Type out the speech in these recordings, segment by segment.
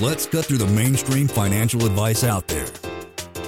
Let's cut through the mainstream financial advice out there.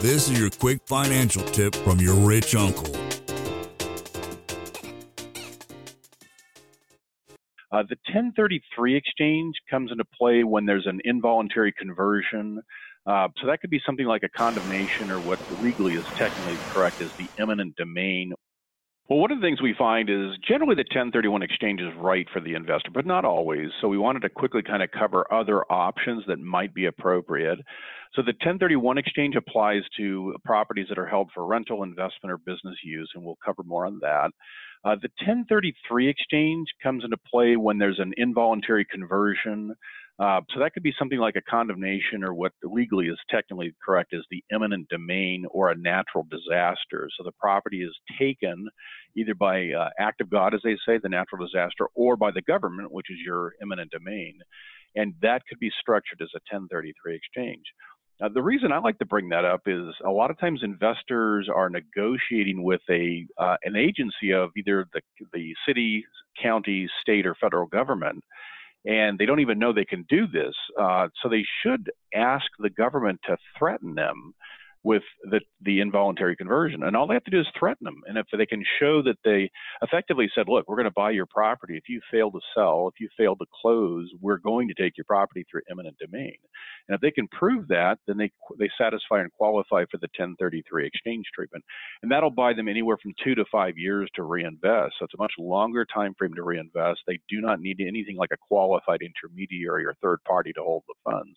This is your quick financial tip from your rich uncle. Uh, the 1033 exchange comes into play when there's an involuntary conversion. Uh, so that could be something like a condemnation or what legally is technically correct as the eminent domain well, one of the things we find is generally the 1031 exchange is right for the investor, but not always. So we wanted to quickly kind of cover other options that might be appropriate. So the 1031 exchange applies to properties that are held for rental, investment, or business use, and we'll cover more on that. Uh, the 1033 exchange comes into play when there's an involuntary conversion uh, so that could be something like a condemnation or what legally is technically correct is the eminent domain or a natural disaster. So the property is taken either by uh, act of God, as they say, the natural disaster, or by the government, which is your eminent domain. And that could be structured as a 1033 exchange. Now, the reason I like to bring that up is a lot of times investors are negotiating with a uh, an agency of either the the city, county, state, or federal government, and they don't even know they can do this. Uh, so they should ask the government to threaten them with the, the involuntary conversion. And all they have to do is threaten them. And if they can show that they effectively said, look, we're going to buy your property. If you fail to sell, if you fail to close, we're going to take your property through eminent domain. And if they can prove that, then they, they satisfy and qualify for the 1033 exchange treatment. And that'll buy them anywhere from two to five years to reinvest. So it's a much longer time frame to reinvest. They do not need anything like a qualified intermediary or third party to hold the funds.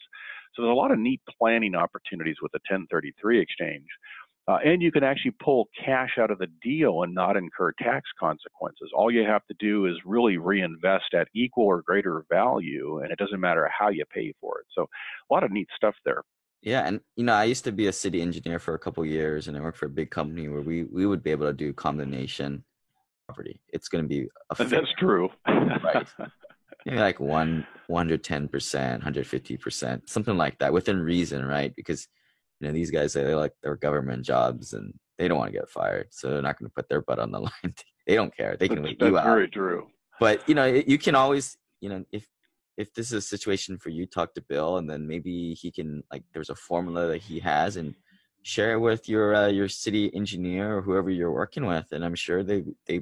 So there's a lot of neat planning opportunities with the 1033 exchange. Uh, and you can actually pull cash out of the deal and not incur tax consequences. All you have to do is really reinvest at equal or greater value, and it doesn't matter how you pay for it. So, a lot of neat stuff there. Yeah, and you know, I used to be a city engineer for a couple years, and I worked for a big company where we we would be able to do condemnation property. It's going to be a that's true, right? maybe like one 110 percent 150 percent something like that within reason right? Because you know these guys they like their government jobs and they don't want to get fired so they're not going to put their butt on the line. They don't care. They can wait you out. very true. But you know you can always you know if if this is a situation for you talk to bill and then maybe he can like there's a formula that he has and share it with your uh, your city engineer or whoever you're working with and i'm sure they they